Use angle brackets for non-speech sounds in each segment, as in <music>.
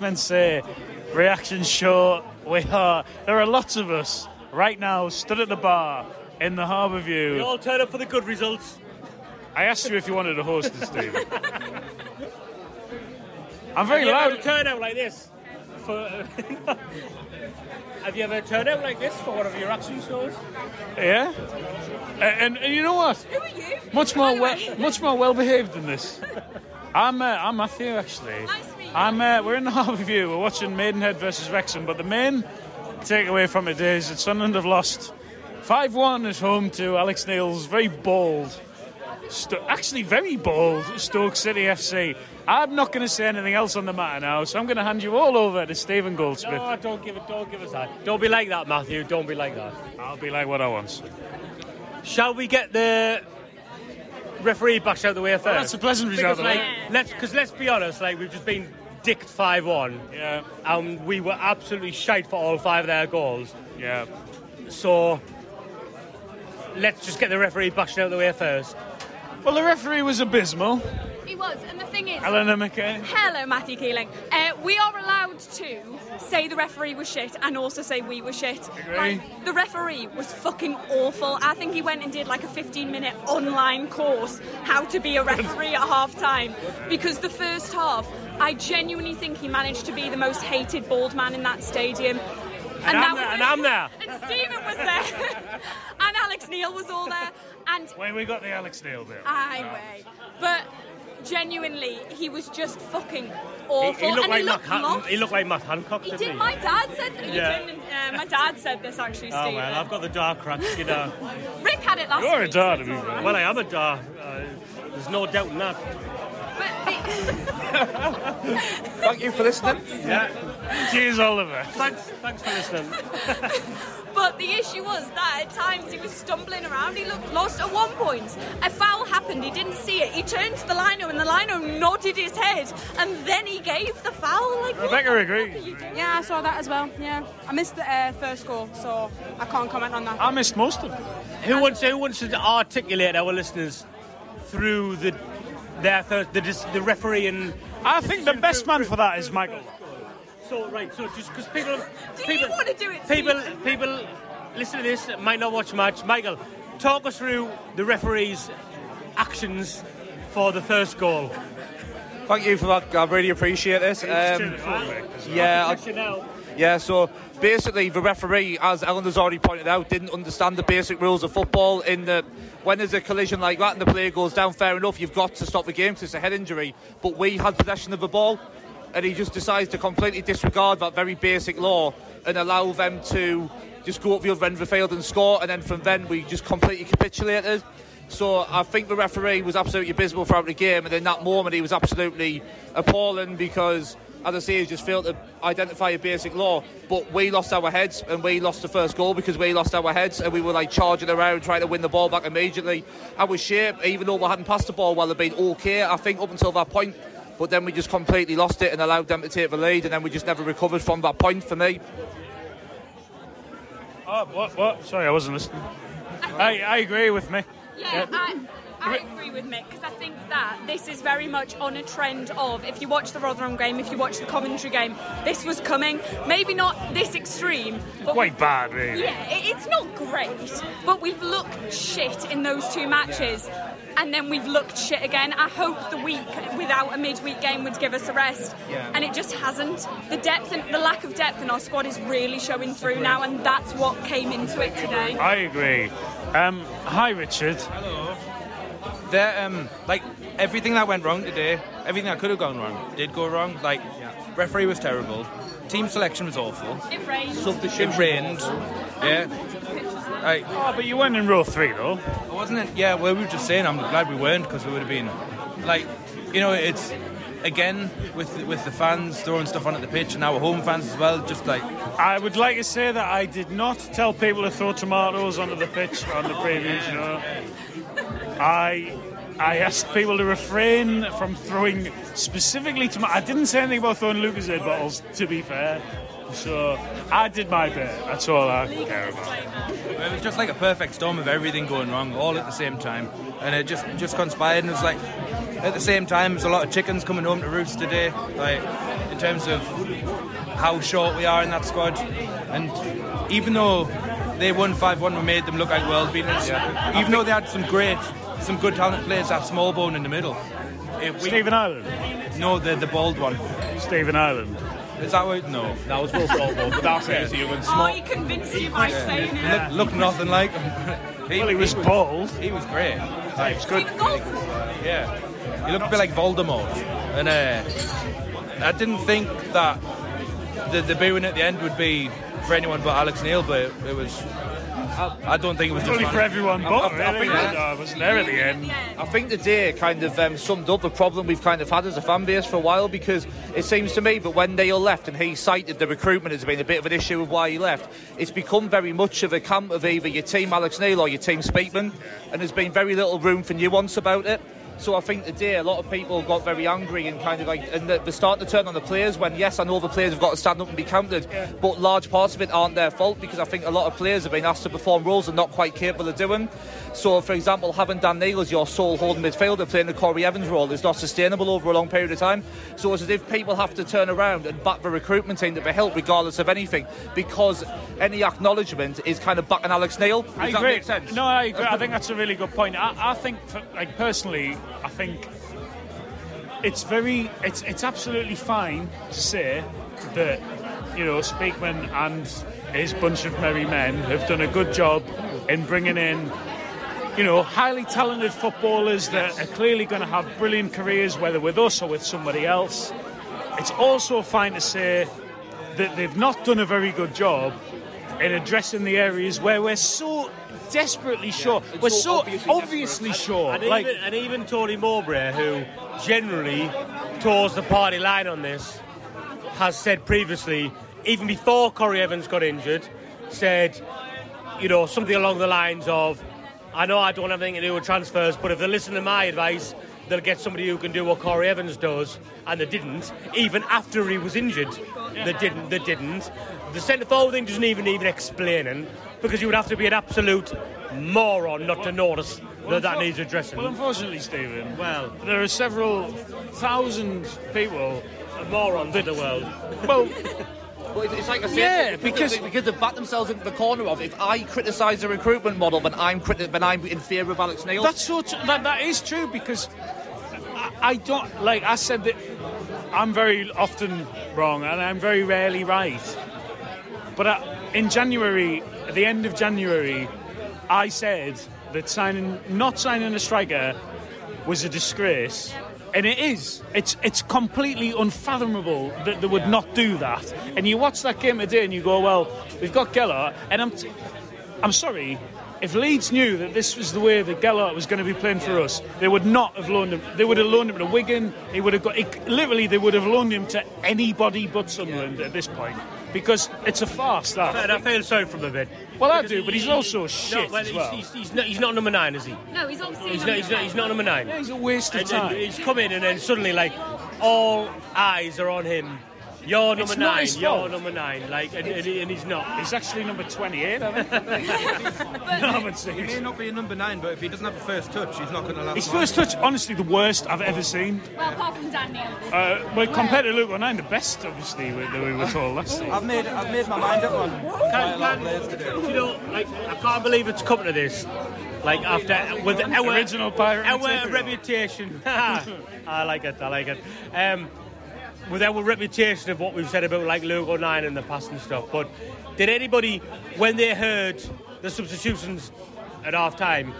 along to the Men Say reaction show. We are there are lots of us right now stood at the bar in the Harbour View. We all turn up for the good results. I asked you if you wanted to host this, Stephen. <laughs> I'm very Have you ever loud. had a turnout like this? For, <laughs> have you ever turned out like this for one of your action shows? Yeah. And, and, and you know what? Who are you? Much more well, much more well behaved than this. <laughs> I'm uh, I'm Matthew actually. Nice to meet you. I'm uh, we're in the <laughs> Harbour View. We're watching Maidenhead versus Wrexham, but the main takeaway from it is that Sunderland have lost five one at home to Alex Neil's very bold, actually very bold Stoke City FC. I'm not going to say anything else on the matter now, so I'm going to hand you all over to Stephen Goldsmith. No, don't give it. Don't give us that. Don't be like that, Matthew. Don't be like that. I'll be like what I want. Shall we get the referee back out the way first? that's a pleasant result, Because, like, Yeah. let's because let's be honest. Like we've just been dicked five one, Yeah, and we were absolutely shite for all five of their goals. yeah. So let's just get the referee back out of the way first. Well, the referee was abysmal. He was, and the thing is, Eleanor McKay. Hello, Matthew Keeling. Uh, we are allowed to say the referee was shit and also say we were shit. Agree. Like, the referee was fucking awful. I think he went and did like a 15 minute online course how to be a referee at half time because the first half, I genuinely think he managed to be the most hated bald man in that stadium. And I'm there, and. I'm there. And Stephen was there. <laughs> and Alex Neil was all there. And Wait, we got the Alex Neil bit. I way. But genuinely, he was just fucking awful. he looked and like he Matt looked Han- He looked like Matt Hancock. He did. My dad said that. He Yeah. didn't, uh, my dad said this actually, Oh well, I've got the dark cracks, you know. Rick had it last You're a week. dad, so it's I mean, all right. well, I am a dar. Uh, there's no doubt in that. But <laughs> the, Thank you for listening. Yeah. Cheers, Oliver. Thanks, thanks for listening. <laughs> but the issue was that at times he was stumbling around. He looked lost. At one point, a foul happened. He didn't see it. He turned to the lino, and the lino nodded his head, and then he gave the foul. Like what Rebecca the agrees. fuck are you doing? Yeah, I saw that as well. Yeah, I missed the uh, first goal, so I can't comment on that. I missed most of it. Who wants, who wants to articulate our listeners through the their first, the, the referee and I think the best man for that is Michael. so right so just because people Do people you want to do it? people Steve? people listen to this might not watch much Michael talk us through the referee's actions for the first goal Thank you for that. I really appreciate this. Um, yeah, I- Question now. Yeah. So basically, the referee, as Ellen has already pointed out, didn't understand the basic rules of football. In the when there's a collision like that and the player goes down, fair enough, you've got to stop the game because it's a head injury. But we had possession of the ball, and he just decides to completely disregard that very basic law and allow them to just go up the other end of the field and score. And then from then, we just completely capitulated. So I think the referee was absolutely abysmal throughout the game, and in that moment he was absolutely appalling because, as I say, he just failed to identify a basic law. But we lost our heads, and we lost the first goal because we lost our heads, and we were like charging around trying to win the ball back immediately. I was shame, even though we hadn't passed the ball well, they'd been okay, I think, up until that point. But then we just completely lost it and allowed them to take the lead, and then we just never recovered from that point for me. Oh, what? What? Sorry, I wasn't listening. <laughs> I, I agree with me. Yeah, I, I agree with Mick because I think that this is very much on a trend of if you watch the Rotherham game, if you watch the Coventry game, this was coming. Maybe not this extreme, but Quite bad, really. yeah, it, it's not great. But we've looked shit in those two matches, and then we've looked shit again. I hope the week without a midweek game would give us a rest, and it just hasn't. The depth and the lack of depth in our squad is really showing through now, and that's what came into it today. I agree. Um, hi, Richard. There, um, like everything that went wrong today, everything that could have gone wrong did go wrong. Like, referee was terrible, team selection was awful, It rained. it rained. Yeah, like Oh, but you weren't in row three, though. I wasn't. It, yeah, well, we were just saying. I'm glad we weren't because we would have been, like, you know, it's again with with the fans throwing stuff on at the pitch and our home fans as well. Just like I would like to say that I did not tell people to throw tomatoes onto the pitch on the preview show. I I asked people to refrain from throwing specifically tomatoes. I didn't say anything about throwing Lucozade bottles, to be fair. So I did my bit. That's all I care about. it was just like a perfect storm of everything going wrong all at the same time, and it just just conspired and it was like at the same time, there's a lot of chickens coming home to roost today. Like in terms of how short we are in that squad, and even though they won five one, we made them look like world beaters. Even though they had some great, some good talented players, that small bone in the middle. If we- Stephen Ireland. no, the the bald one. Stephen Ireland. Is that what? No. That was Will Smallbone, but that's it. Human. Oh, he convinced you by saying it. Look, look nothing like him. <laughs> Well, he was bald. He was great. Like, was good. Yeah, he looked a bit like Voldemort, and uh, I didn't think that the, the booing at the end would be for anyone but Alex Neil, but it, it was. I, I don't think it was just Only for everyone but I- I really. think that- I wasn't there at the end. I think the day kind of um, summed up the problem we've kind of had as a fan base for a while because it seems to me that when Neil left and he cited the recruitment as being a bit of an issue of why he left, it's become very much of a camp of either your team Alex Neil or your team Speakman, and there's been very little room for nuance about it. So I think today a lot of people got very angry and kind of like, and they're starting to turn on the players. When yes, I know the players have got to stand up and be counted, but large parts of it aren't their fault because I think a lot of players have been asked to perform roles they're not quite capable of doing. So, for example, having Dan Neil as your sole holding midfielder playing the Corry Evans role is not sustainable over a long period of time. So it's as if people have to turn around and back the recruitment team to be helped regardless of anything because any acknowledgement is kind of backing Alex Neil. Does I that agree. make sense? No, I agree. I think that's a really good point. I, I think, for, like personally, I think it's very, it's it's absolutely fine to say that you know Speakman and his bunch of merry men have done a good job in bringing in. You know, highly talented footballers that are clearly going to have brilliant careers, whether with us or with somebody else. It's also fine to say that they've not done a very good job in addressing the areas where we're so desperately sure. we're so obviously obviously, sure. And, like, even, and even Tony Mowbray, who generally tours the party line on this, has said previously, even before Corry Evans got injured, said, you know, something along the lines of, I know I don't have anything to do with transfers, but if they listen to my advice, they'll get somebody who can do what Corry Evans does, and they didn't. Even after he was injured, they didn't. They didn't. The centre forward thing doesn't even even explaining because you would have to be an absolute moron not to notice that that needs addressing. well, unfortunately, Stephen, Well, there are several thousand people. morons in the world. Well, <laughs> But it's like I said, Yeah, because because- because they back themselves into the corner of if I criticise the recruitment model, then I'm criti- then I'm in favour of Alex Neil. that's so. Tr- that, that is true because I, I don't like. I said that I'm very often wrong and I'm very rarely right. But I, in January, at the end of January, I said that signing, not signing a striker, was a disgrace. And it is. It's it's completely unfathomable that they would not do that. And you watch that game today and you go, well, we've got Gelhardt, and I'm, t- I'm sorry. If Leeds knew that this was the way that Gelhardt was going to be playing for us, they would not have loaned him. They would have loaned him to Wigan. He would have got. It, literally, they would have loaned him to anybody but Sunderland at this point because it's a farce. That. And I feel sorry for him a bit. Well, I Because do, but he's he- also no, shit well, as he's, well. he's, he's, not, he's not number nine, is he? No, he's obviously. He's not, he's not, he's not number nine. Yeah, he's a waste of And then time. he's come in and then suddenly, like, all eyes are on him. You're number It's nine. his You're number nine. Like, and, and, and he's not. He's actually number 28, <laughs> I think. no, but He may not be a number nine, but if he doesn't have a first touch, he's not going to last. His long. first touch, honestly, the worst I've ever seen. Well, apart from Daniel. Uh, well, compared to Luke O'Nien, the best, obviously, we, that we were told last time. I've made I've made my mind up on quite a lot of players today. You know, like, I can't believe it's coming to this. Like, after, with our, Original pirate our reputation. <laughs> I like it, I like it. Um, with our reputation of what we've said about, like, Luke O'Nien in the past and stuff, but did anybody, when they heard the substitutions at half time,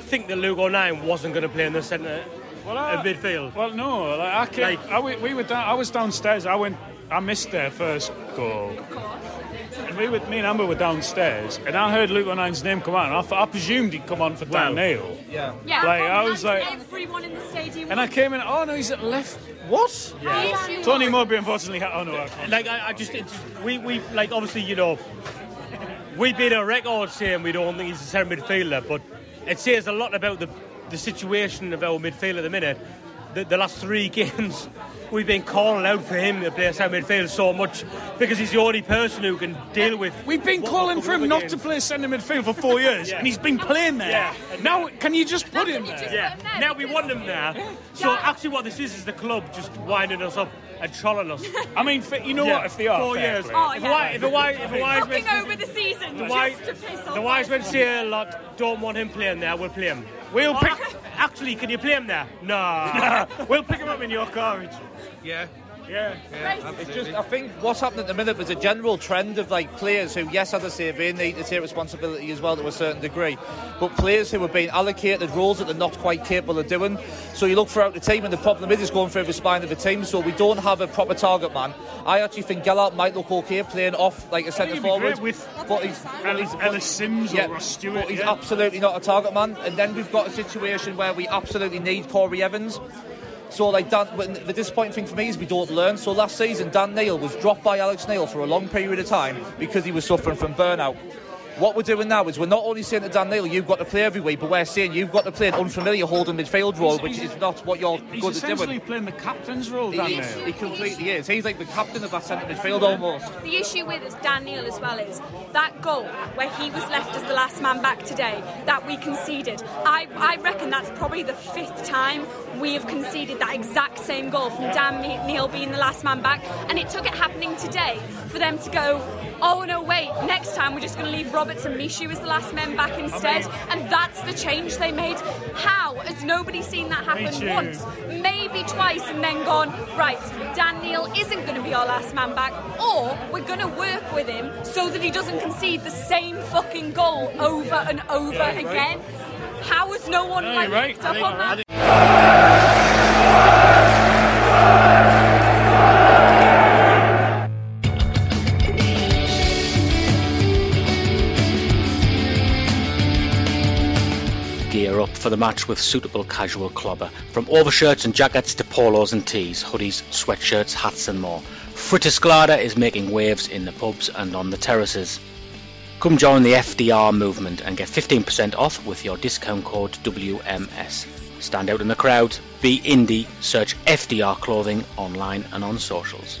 think that Luke O'Nien wasn't going to play in the centre Well, of midfield? Well, no, like, I, came, Like- I, we, we were down, I was downstairs. I went. I missed their first goal. And we were, me and Amber were downstairs, and I heard Luke O'Nien's name come out, and I, thought, I presumed he'd come on for Dan Neil. Yeah. Yeah, Like, I probably was like- everyone in the stadium. And I came in, oh no, he's at left. What? Yeah. Tony Mowbray, unfortunately, had, oh no, I can't. like I, I just it's, we we like obviously you know we beat a record saying we don't think he's a centre midfielder, but it says a lot about the the situation of our midfield at the minute. The, the last three <laughs> games, we've been calling out for him to play centre midfield so much because he's the only person who can deal with. We've been calling for him coming not to play centre midfield for four years, and he's been playing there. Yeah. Now, can you just put Now, him you there? just- Yeah. him there Now we want him there. <laughs> So actually, what this is is the club just winding us up and trolling us. <laughs> I mean, f- you know Yeah, what? If they are four years. Oh, if, yeah. a wise, if a wise, if a wise Fucking over the season the just wise, to piss off the wise men us. say a lot. Don't want him playing there. We'll play him. We'll oh, pick. Actually, can you play him there? No. <laughs> we'll pick him up in your carriage. Yeah, Yeah. yeah, Right. absolutely. Just, I think what's happening at the minute is a general trend of like players who, yes, as I say, they need to take responsibility as well to a certain degree, but players who are being allocated roles that they're not quite capable of doing. So you look throughout the team, and the problem is it's going through the spine of the team. So we don't have a proper target man. I actually think Gelhardt might look okay playing off like a centre forward, with but he's, but Ellis Simms or Ross Stewart. but he's yeah. absolutely not a target man. And then we've got a situation where we absolutely need Corry Evans. So like Dan, the disappointing thing for me is we don't learn. So last season, Dan Neil was dropped by Alex Neil for a long period of time because he was suffering from burnout. What we're doing now is we're not only saying to Dan Neil, you've got to play every week, but we're saying you've got to play an unfamiliar holding midfield role, which he's- is not what you're He's good at doing. He's essentially playing the captain's role, Dan he, Neil. he completely is. He's like the captain of that centre midfield almost. The issue with us, Dan Neil as well is that goal where he was left as the last man back today that we conceded. I, I reckon that's probably the fifth time we have conceded that exact same goal from Dan Neil being the last man back, and it took it happening today for them to go. Oh no! Wait. Next time we're just going to leave Roberts and Michut as the last men back instead, and that's the change they made. How has nobody seen that happen once? maybe twice and then gone, right, Dan Neil isn't going to be our last man back, or we're going to work with him so that he doesn't concede the same fucking goal over and over again. How has no one No, like right. picked up on that? For the match with suitable casual clobber. From overshirts and jackets to polos and tees, hoodies, sweatshirts, hats and more. Frittisglada is making waves in the pubs and on the terraces. Come join the FDR movement and get 15% off with your discount code WMS. Stand out in the crowd, be indie, search FDR clothing online and on socials.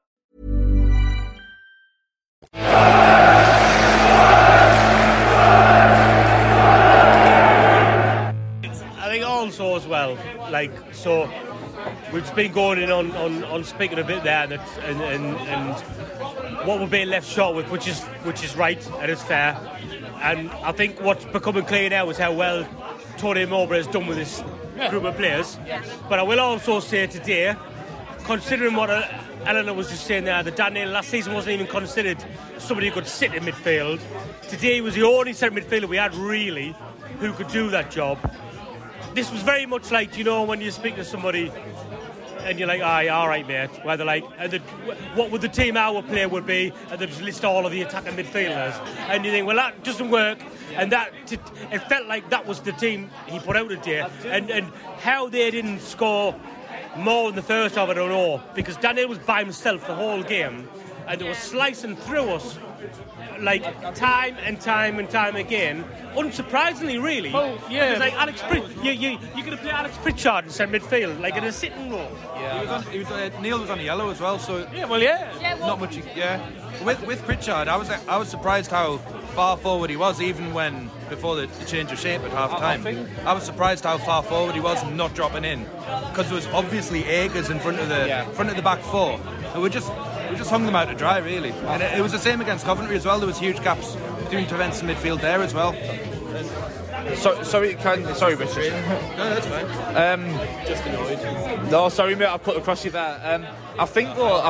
Well, like so, we've been going in on, on, on speaking a bit there, and, and, and and what we're being left short with, which is which is right and it's fair, and I think what's becoming clear now is how well Tony Mowbray has done with this group of players. But I will also say today, considering what uh, Eleanor was just saying there, that Dan Neil last season wasn't even considered somebody who could sit in midfield. Today he was the only centre midfielder we had really who could do that job. This was very much like, you know, when you speak to somebody and you're like, aye, all right, mate. Where they're like, the, what would the team our player would be? And they just list all of the attacking midfielders. And you think, well, that doesn't work. And that it felt like that was the team he put out today. And and how they didn't score more in the first half, I don't know. Because Dan Neil was by himself the whole game, and they were slicing through us like time and time and time again. Unsurprisingly, really. Oh, yeah. It's like Alex Pritchard. You, you, you're going to play Alex Pritchard in centre midfield, like in a sitting role. He was on, he was, uh, Neil was on a yellow as well, so Yeah, well, yeah. Yeah, well, not much. Yeah, with with Pritchard, I was I was surprised how far forward he was, even when before the, the change of shape at half time. think- I was surprised how far forward he was, and not dropping in, because there was obviously Agers in front of the Yeah. front of the back four, and we're just we just hung them out to dry really. And it, it was the same against Coventry as well. There was huge gaps between defence and midfield there as well. So, sorry, can, sorry, Richard. No, that's fine. Um, Just annoyed. No, sorry, mate. I put across you there. Um, I think though, I,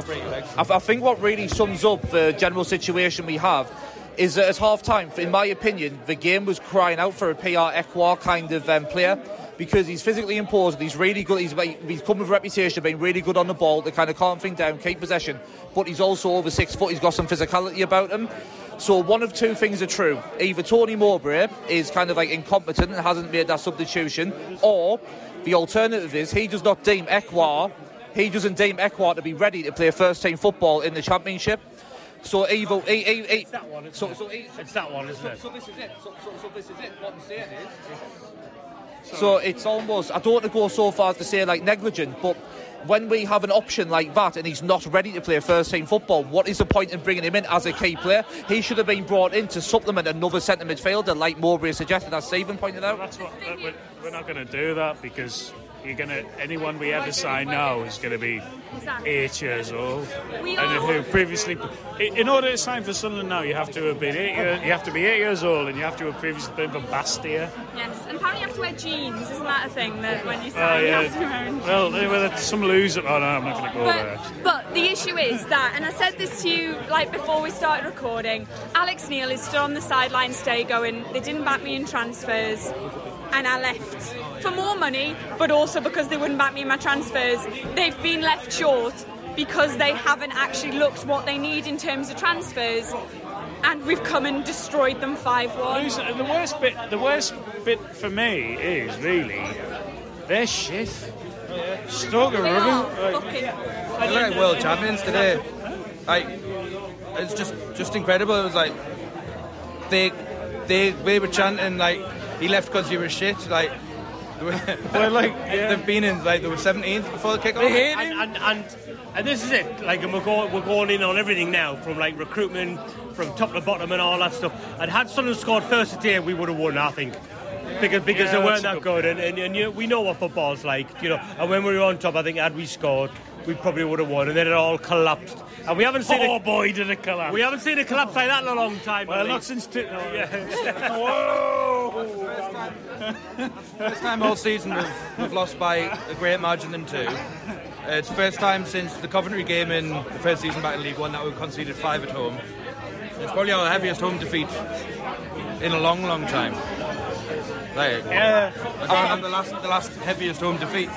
I, I think what really sums up the general situation we have is that at half time, in my opinion, the game was crying out for a Pierre Ekwah kind of um, player because he's physically imposing. He's really good. He's, he's come with a reputation of being really good on the ball to kind of calm things down, keep possession. But he's also over six foot. He's got some physicality about him. So one of two things are true. Either Tony Mowbray is kind of like incompetent and hasn't made that substitution, or the alternative is he does not deem Ekwah, he doesn't deem Ekwah to be ready to play first team football in the championship. So either he, he, he, It's that one, isn't so, it? so he- It's that one, isn't so, it? so this is it. So, so, so this is it. What I'm saying is. So it's almost, I don't want to go so far as to say like negligent, but when we have an option like that and he's not ready to play first team football, what is the point in bringing him in as a key player? He should have been brought in to supplement another centre midfielder like Mowbray suggested, as Stephen pointed out. That's what we're, we're not going to do that because you're to anyone we ever sign now is going to be eight years old, and who previously, in order to sign for Sunderland now, you have to have been eight. Year, you have to be eight years old, and you have to have previously been for Bastia. Yes, and apparently you have to wear jeans. Isn't that a thing that when you Oh sign, you yeah. have to wear Well, there some loser. Oh no, I'm not going to go there. But, but the issue is that, and I said this to you like before we started recording, Alex Neil is still on the sideline today going, they didn't back me in transfers, and I left for more money, but also because they wouldn't back me in my transfers. They've been left short because they haven't actually looked what they need in terms of transfers, and we've come and destroyed them 5 1. The worst bit, the worst bit for me is really they're shit. Stoke are They fucking. They look like world champions today. Like, it's just just incredible. It was like they they they were chanting like he left because you were shit. Like, <laughs> Well, like, <laughs> they've been in like they were 17th before the kickoff. They hate and, and, and and this is it. Like, and we're going we're going in on everything now, from like recruitment, from top to bottom, and all that stuff. And had Sunderland scored first today, we would have won. I think. Because, because Yeah, they weren't that good, and, and, and you, we know what football's like, you know. And when we were on top, I think had we scored, we probably would have won, and then it all collapsed. And we haven't seen Oh it. boy, did it collapse! We haven't seen it collapse like that in a long time. Well, I not since. T- <laughs> Yeah. Whoa! <laughs> First time all season we've, we've lost by a great margin than two. Uh, it's the first time since the Coventry game in the first season back in League One that we've conceded five at home. It's probably our heaviest home defeat in a long, long time. Like, Yeah. Have the last, the last heaviest home defeat,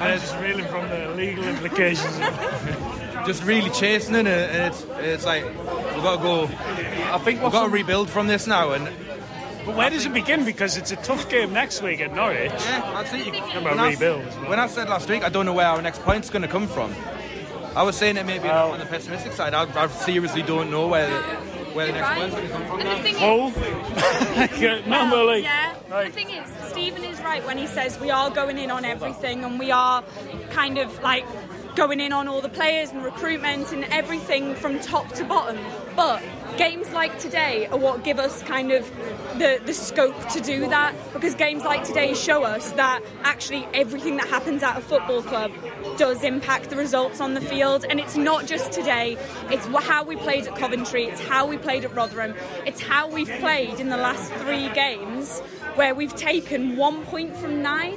and it's reeling from the legal implications. <laughs> just really chasing it, and it's it's like we've got to go. I think We've got to rebuild from this now, and But where does it begin? Because it's a tough game next week at Norwich. Yeah, that's it. You, About when, I, when I said last week, I don't know where our next point's going to come from. I was saying it maybe on the pessimistic side. I, I seriously don't know where the, where the next right. point's going to come from. And the thing is, <laughs> yeah, no, but like, yeah. like- the thing is, Stephen is right when he says we are going in on everything and we are kind of like going in on all the players and recruitment and everything from top to bottom. But games like today are what give us kind of the, the scope to do that because games like today show us that actually everything that happens at a football club does impact the results on the field. And it's not just today. It's how we played at Coventry. It's how we played at Rotherham. It's how we've played in the last three games where we've taken one point from nine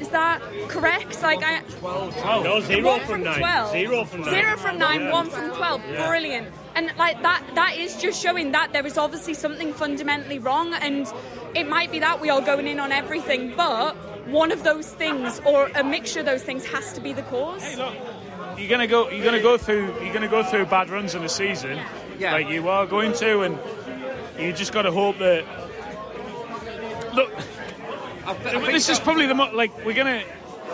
is that correct like I No, zero one from nine. 12. Zero from nine. Zero from nine, Yeah. one from 12. Yeah. Brilliant. And like that, that is just showing that there is obviously something fundamentally wrong. And it might be that we are going in on everything, but one of those things or a mixture of those things has to be the cause. you're gonna go. You're gonna go through. You're gonna go through bad runs in a season, Yeah. like you are going to, and you just got to hope that. Look, I, th- I think this is probably the mo- like we're gonna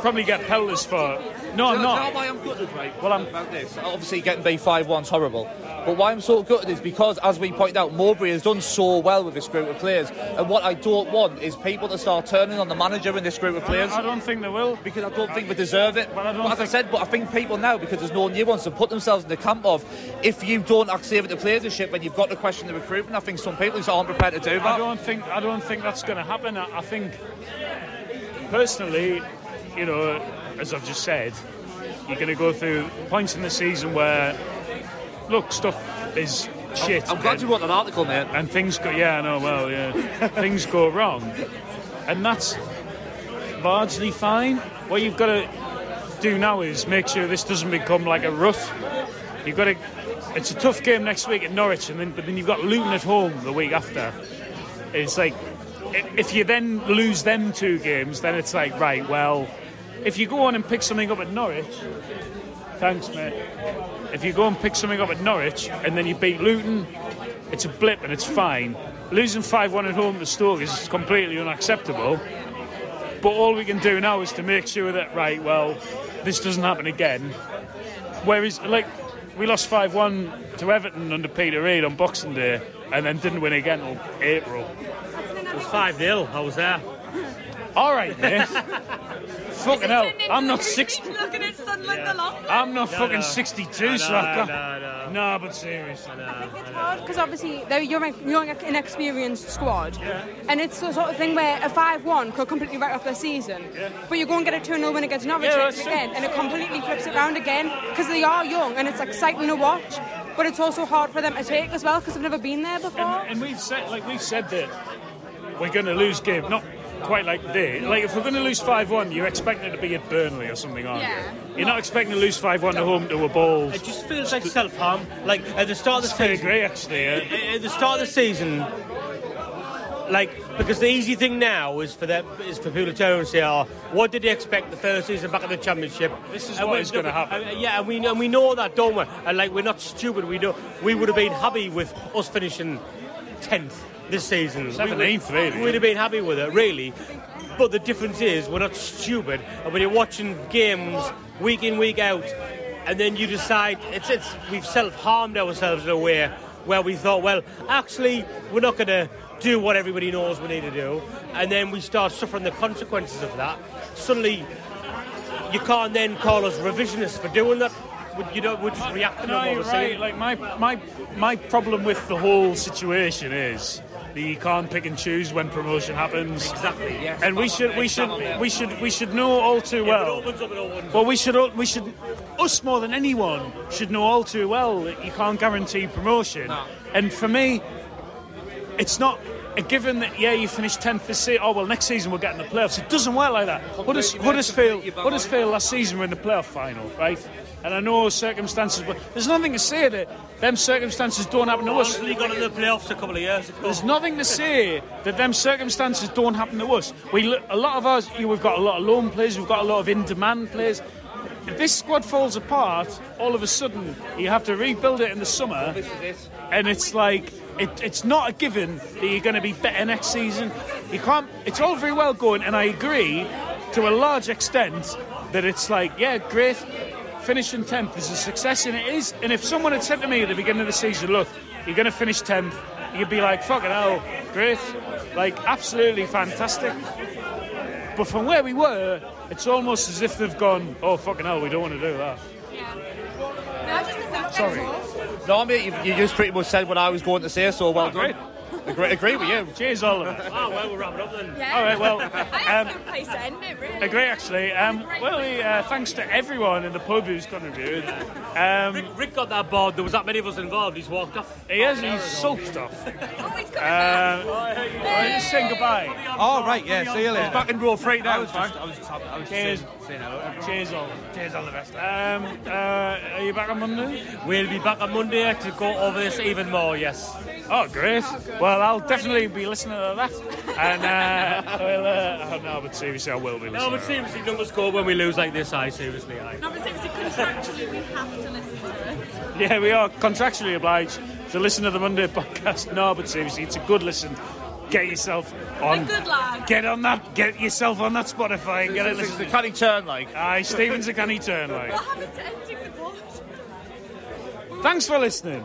probably get pelters for. No, I'm Do you know not. why I'm gutted, right? Well, I'm- about this. Obviously, getting B five one's horrible. But why I'm so gutted is because, as we pointed out, Mowbray has done so well with this group of players. And what I don't want is people to start turning on the manager in this group of players. I don't think they will. because I don't think they deserve it. Well, I don't But as I said, but I think people now, because there's no new ones, have put themselves in the camp of if you don't accede the playership, then you've got to question the recruitment. I think some people just aren't prepared to do that. I don't think. I don't think that's going to happen. I, I think, personally, you know, as I've just said, you're going to go through points in the season where, look, stuff is shit. I'm glad and- you wrote that article, mate. and things go yeah I know well yeah <laughs> things go wrong and that's largely fine. What you've got to do now is make sure this doesn't become like a rut. You've got to. It's a tough game next week at Norwich, and then but then you've got Luton at home the week after. It's like if you then lose them two games, then it's like right. Well, if you go on and pick something up at Norwich, thanks, mate. If you go and pick something up at Norwich and then you beat Luton, it's a blip and it's fine. Losing 5 1 at home to Stoke is completely unacceptable. But all we can do now is to make sure that, right, well, this doesn't happen again. Whereas, like, we lost 5 1 to Everton under Peter Reid on Boxing Day and then didn't win again until April. It was 5 0. I was there. All right, mate. Fucking hell. I'm not 60. 60. Looking at Sunderland a lot. I'm not No, fucking no. 62, No, so I no, can't. no, No, but seriously. I think it's hard because obviously you're young, young, inexperienced squad, and it's the sort of thing where a five-one could completely write off their season. But you go and get a two-0 win against Norwich Yeah, next that's again, and it completely flips it round again because they are young and it's exciting to watch. But it's also hard for them to take as well because they've never been there before. And, and we've said, like we've said that we're going to lose game, not quite like today. Like if we're going to lose five one, you're expecting it to be at Burnley or something, aren't Yeah. you? You're not expecting to lose five one at home to a ball. It just feels like self harm. Like at the start of the I season. agree, actually. Yeah. At the start of the season, like because the easy thing now is for them is for people to turn and say, "Oh, what did they expect the first season back in the championship?" This is And what we- gonna happen. uh, yeah, and we and we know that, don't we? And like we're not stupid. We know we would have been happy with us finishing tenth this season. We would- 17th, really. We'd have been happy with it, really. But the difference is we're not stupid, and when you're watching games week in week out, and then you decide it's it's we've self harmed ourselves in a way where we thought, well, actually we're not going to do what everybody knows we need to do, and then we start suffering the consequences of that. Suddenly, you can't then call us revisionists for doing that. You know, we're just reacting to No, what you're we're right. Like my my my problem with the whole situation is you can't pick and choose when promotion happens. Exactly. Yes. And we should we should we should we should know all too well. opens up, it opens Well, we should we should us more than anyone should know all too well that you can't guarantee promotion. And for me, it's not given that yeah you finished tenth this season. Oh well, next season we'll get in the playoffs. It doesn't work like that. Hudders- Huddersfield Huddersfield last season were in the playoff final, right? And I know circumstances, but there's nothing to say that them circumstances don't happen to us. Barnsley got in the playoffs a couple of years ago. There's nothing to say that them circumstances don't happen to us. We a lot of us, you know, we've got a lot of loan players, we've got a lot of in-demand players. If this squad falls apart, all of a sudden you have to rebuild it in the summer, and it's like it, it's not a given that you're going to be better next season. You can't. It's all very well going, and I agree to a large extent that it's like, yeah, great. Finishing 10th is a success, and it is. And if someone had said to me at the beginning of the season, look, you're going to finish 10th, you'd be like, fucking hell, great. Like, absolutely fantastic. But from where we were, it's almost as if they've gone, oh, fucking hell, we don't want to do that. Sorry. No, mate, you, you just pretty much said what I was going to say, so well Oh, done. great. Agree, agree with you. Cheers, Oliver. Oh, well, we're wrapping up then. Yeah. All right, well, <laughs> I have um, no place to end it, really. Agree, actually. Um, well, uh, thanks to everyone in the pub who's contributed. Um, Rick, Rick got that board. There was that many of us involved. He's walked off. he has he's sulked off. Oh, he's coming Uh, back. well, just saying goodbye. Oh, right, yeah, see you later. Back in row three now. I now. was just, I was just, I was just Cheers. saying, saying hello. everyone. Cheers, all. Cheers, all the best. Um, uh, are you back on Monday? We'll be back on Monday to go over this even more. Yes. Oh, great. Well, I'll definitely be listening to that. And, uh, <laughs> well, uh, oh, no, but seriously, I will be listening. No, but to seriously, numbers go when we lose like this. I seriously, I. No, but seriously, contractually, we have to listen to it. Yeah, we are contractually obliged to listen to the Monday <laughs> podcast. No, but seriously, it's a good listen. Get yourself on. A good lad. Get on that. Get yourself on that Spotify and get it It's the listening. canny turn, like. Aye, Stephen's a canny turn, like. What happened to ending the pod? Thanks for listening.